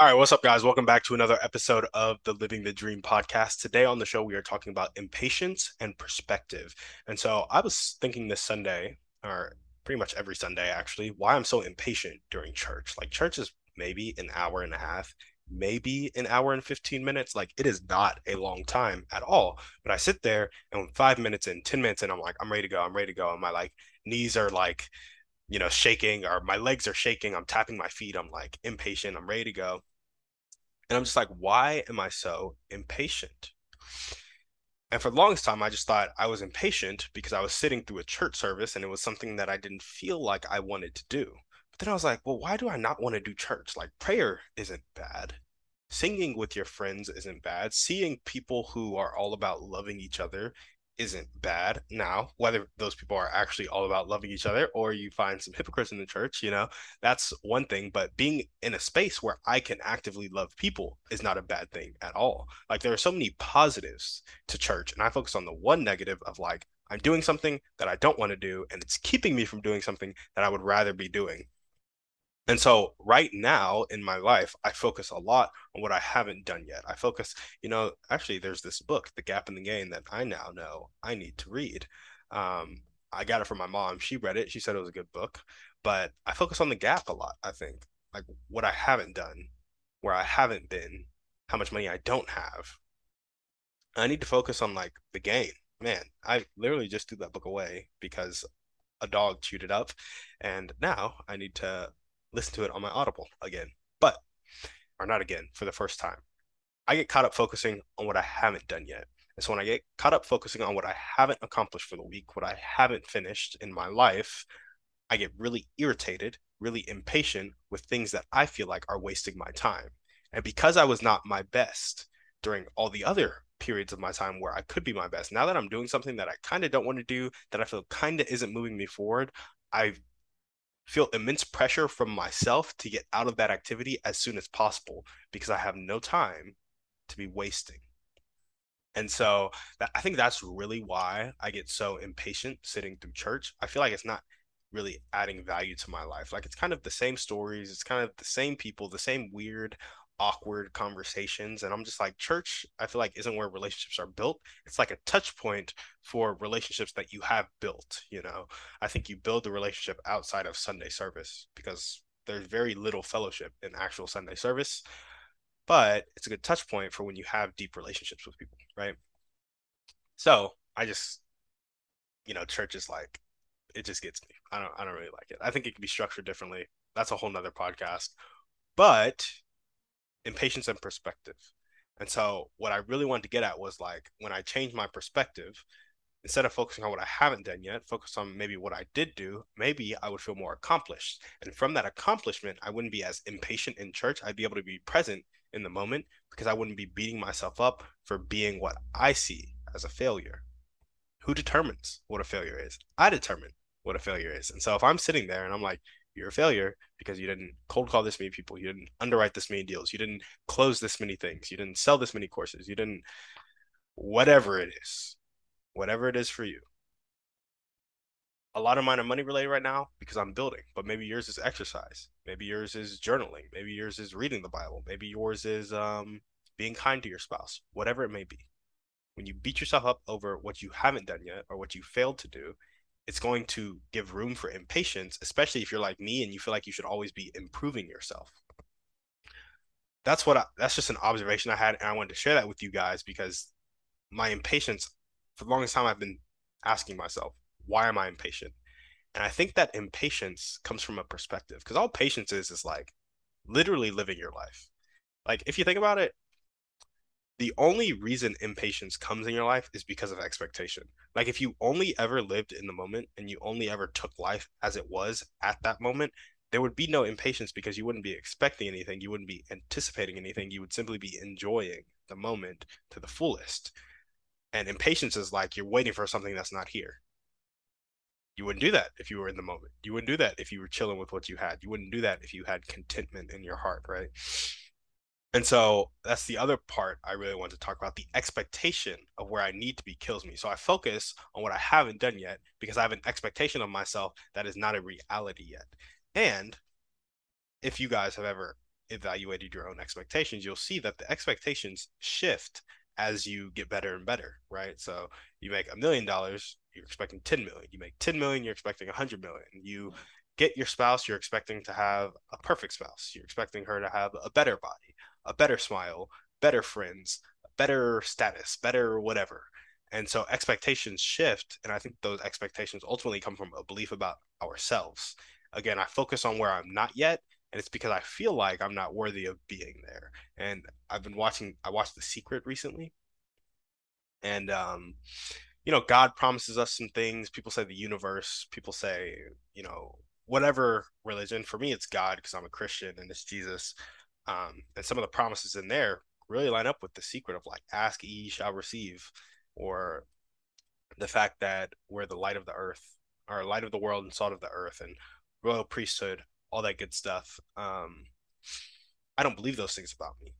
All right, what's up, guys? Welcome back to another episode of the Living the Dream podcast. Today on the show, we are talking about impatience and perspective. And so I was thinking this Sunday, or pretty much every Sunday actually, why I'm so impatient during church. Like, church is maybe an hour and a half, maybe an hour and 15 minutes. Like, it is not a long time at all. But I sit there and five minutes in, 10 minutes in, I'm like, I'm ready to go. I'm ready to go. And my like knees are like, you know, shaking or my legs are shaking. I'm tapping my feet. I'm like impatient. I'm ready to go. And I'm just like, why am I so impatient? And for the longest time, I just thought I was impatient because I was sitting through a church service and it was something that I didn't feel like I wanted to do. But then I was like, well, why do I not want to do church? Like, prayer isn't bad. Singing with your friends isn't bad. Seeing people who are all about loving each other isn't bad. Now, whether those people are actually all about loving each other or you find some hypocrites in the church, you know, that's one thing. But being in a space where I can actively love people is not a bad thing at all. Like there are so many positives to church, and I focus on the one negative of like, I'm doing something that I don't want to do, and it's keeping me from doing something that I would rather be doing. And so right now in my life, I focus a lot on what I haven't done yet. I focus, you know, actually there's this book, The Gap and the Gain, that I now know I need to read. Um, I got it from my mom. She read it. She said it was a good book. But I focus on the gap a lot, I think. Like what I haven't done, where I haven't been, how much money I don't have. I need to focus on like the gain. Man, I literally just threw that book away because a dog chewed it up. And now I need to listen to it on my Audible again, but or not again for the first time. I get caught up focusing on what I haven't done yet. And so when I get caught up focusing on what I haven't accomplished for the week, what I haven't finished in my life, I get really irritated, really impatient with things that I feel like are wasting my time. And because I was not my best during all the other periods of my time where I could be my best, now that I'm doing something that I kind of don't want to do, that I feel kind of isn't moving me forward, I feel immense pressure from myself to get out of that activity as soon as possible because I have no time to be wasting. And so that, I think that's really why I get so impatient sitting through church. I feel like it's not really adding value to my life. Like it's kind of the same stories, it's kind of the same people, the same weird awkward conversations and i'm just like church i feel like isn't where relationships are built. It's like a touch point for relationships that you have built you know? I think you build the relationship outside of sunday service because there's very little fellowship in actual sunday service but it's a good touch point for when you have deep relationships with people right? So i just you know church is like it just gets me. I don't i don't really like it. I think it can be structured differently. That's a whole nother podcast but impatience and perspective. And so what I really wanted to get at was like when I changed my perspective, instead of focusing on what I haven't done yet, focus on maybe what I did do, maybe I would feel more accomplished. And from that accomplishment, I wouldn't be as impatient in church. I'd be able to be present in the moment because I wouldn't be beating myself up for being what I see as a failure. Who determines what a failure is? I determine what a failure is. And so if I'm sitting there and I'm like, you're a failure because you didn't cold call this many people, you didn't underwrite this many deals, you didn't close this many things, you didn't sell this many courses, you didn't whatever it is, whatever it is for you. A lot of mine are money related right now because I'm building, but maybe yours is exercise, maybe yours is journaling, maybe yours is reading the Bible, maybe yours is um, being kind to your spouse, whatever it may be. When you beat yourself up over what you haven't done yet or what you failed to do, it's going to give room for impatience, especially if you're like me and you feel like you should always be improving yourself. That's what I, that's just an observation I had, and I wanted to share that with you guys because my impatience, for the longest time, I've been asking myself, why am I impatient? And I think that impatience comes from a perspective because all patience is is like literally living your life. Like if you think about it, the only reason impatience comes in your life is because of expectation. Like if you only ever lived in the moment and you only ever took life as it was at that moment, there would be no impatience because you wouldn't be expecting anything, you wouldn't be anticipating anything, you would simply be enjoying the moment to the fullest. And impatience is like you're waiting for something that's not here. You wouldn't do that if you were in the moment. You wouldn't do that if you were chilling with what you had. You wouldn't do that if you had contentment in your heart, right? And so that's the other part I really want to talk about. The expectation of where I need to be kills me. So I focus on what I haven't done yet because I have an expectation of myself that is not a reality yet. And if you guys have ever evaluated your own expectations, you'll see that the expectations shift as you get better and better, right? So you make a million dollars, you're expecting 10 million. You make 10 million, you're expecting 100 million. You get your spouse, you're expecting to have a perfect spouse. You're expecting her to have a better body, a better smile, better friends, better status, better whatever. And so expectations shift. And I think those expectations ultimately come from a belief about ourselves. Again, I focus on where I'm not yet. And it's because I feel like I'm not worthy of being there. And I've been watching, I watched The Secret recently. And, um, you know, God promises us some things. People say the universe, people say, you know, whatever religion. For me, it's God because I'm a Christian and it's Jesus. Um, and some of the promises in there really line up with the secret of like, ask, ye shall receive, or the fact that we're the light of the earth, or light of the world and salt of the earth, and royal priesthood, all that good stuff. Um, I don't believe those things about me.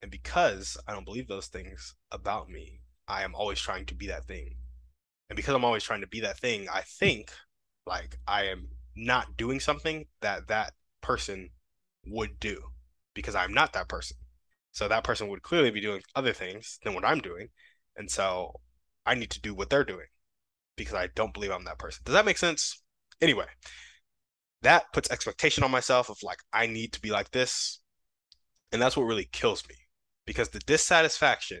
And because I don't believe those things about me, I am always trying to be that thing. And because I'm always trying to be that thing, I think like I am not doing something that that person would do because I'm not that person. So that person would clearly be doing other things than what I'm doing. And so I need to do what they're doing because I don't believe I'm that person. Does that make sense? Anyway, that puts expectation on myself of like, I need to be like this. And that's what really kills me because the dissatisfaction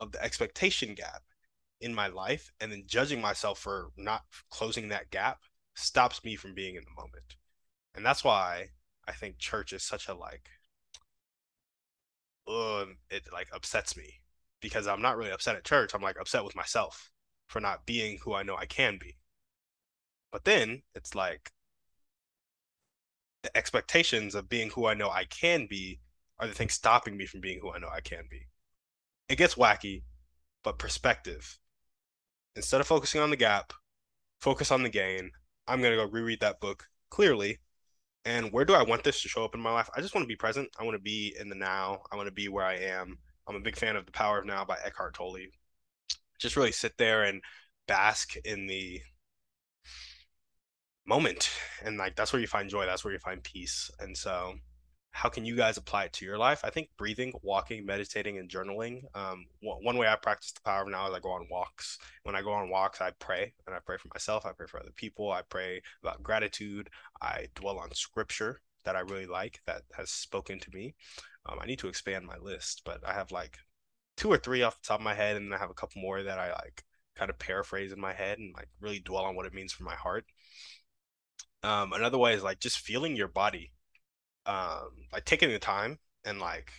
of the expectation gap in my life and then judging myself for not closing that gap stops me from being in the moment. And that's why I think church is such a like um it like upsets me because I'm not really upset at church. I'm like upset with myself for not being who I know I can be. But then it's like the expectations of being who I know I can be are the things stopping me from being who I know I can be. It gets wacky, but perspective. Instead of focusing on the gap, focus on the gain, I'm gonna go reread that book clearly. And where do I want this to show up in my life? I just want to be present. I want to be in the now. I want to be where I am. I'm a big fan of The Power of Now by Eckhart Tolle. Just really sit there and bask in the moment. And like that's where you find joy. That's where you find peace. And so how can you guys apply it to your life? I think breathing, walking, meditating, and journaling. Um, one way I practice the power of now is I go on walks. When I go on walks, I pray, and I pray for myself. I pray for other people. I pray about gratitude. I dwell on scripture that I really like that has spoken to me. Um, I need to expand my list, but I have like two or three off the top of my head, and then I have a couple more that I like kind of paraphrase in my head and like really dwell on what it means for my heart. Um, another way is like just feeling your body um like taking the time and like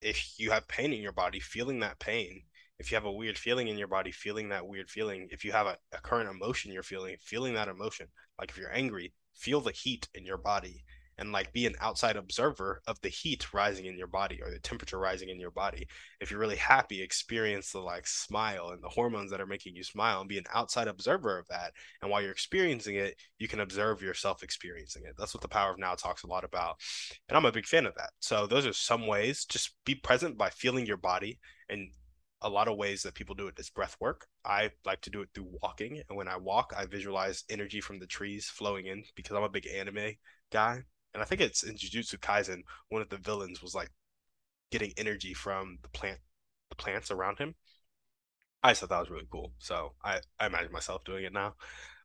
if you have pain in your body feeling that pain. If you have a weird feeling in your body feeling that weird feeling. If you have a, a current emotion you're feeling feeling that emotion. Like if you're angry feel the heat in your body and like be an outside observer of the heat rising in your body or the temperature rising in your body. If you're really happy, experience the like smile and the hormones that are making you smile and be an outside observer of that. And while you're experiencing it, you can observe yourself experiencing it. That's what the power of now talks a lot about. And I'm a big fan of that. So those are some ways. Just be present by feeling your body and a lot of ways that people do it is breath work. I like to do it through walking. And when I walk, I visualize energy from the trees flowing in because I'm a big anime guy and I think it's in Jujutsu Kaisen, one of the villains was like getting energy from the plant, the plants around him. I just thought that was really cool. So I, I imagine myself doing it now.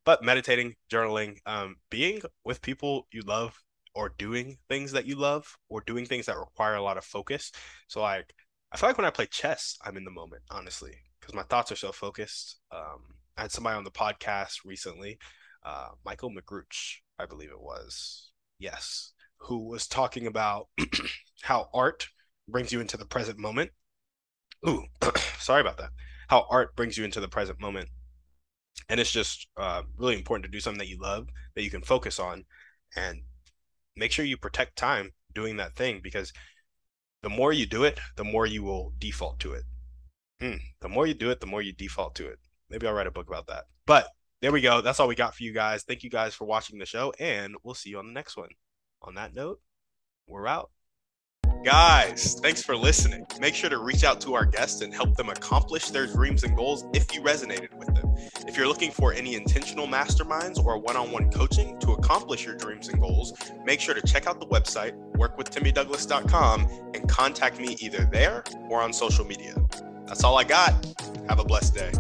But meditating, journaling, um, being with people you love or doing things that you love or doing things that require a lot of focus. So like I feel like when I play chess, I'm in the moment, honestly, because my thoughts are so focused. Um, I had somebody on the podcast recently, uh, Michael McGruch, I believe it was yes, who was talking about how art brings you into the present moment. Ooh, sorry about that. How art brings you into the present moment. And it's just uh, really important to do something that you love, that you can focus on. And make sure you protect time doing that thing because the more you do it, the more you will default to it. Hmm. The more you do it, the more you default to it. Maybe I'll write a book about that. But there we go. That's all we got for you guys. Thank you guys for watching the show, and we'll see you on the next one. On that note, we're out. Guys, thanks for listening. Make sure to reach out to our guests and help them accomplish their dreams and goals if you resonated with them. If you're looking for any intentional masterminds or one on one coaching to accomplish your dreams and goals, make sure to check out the website, workwithtimmydouglas.com, and contact me either there or on social media. That's all I got. Have a blessed day.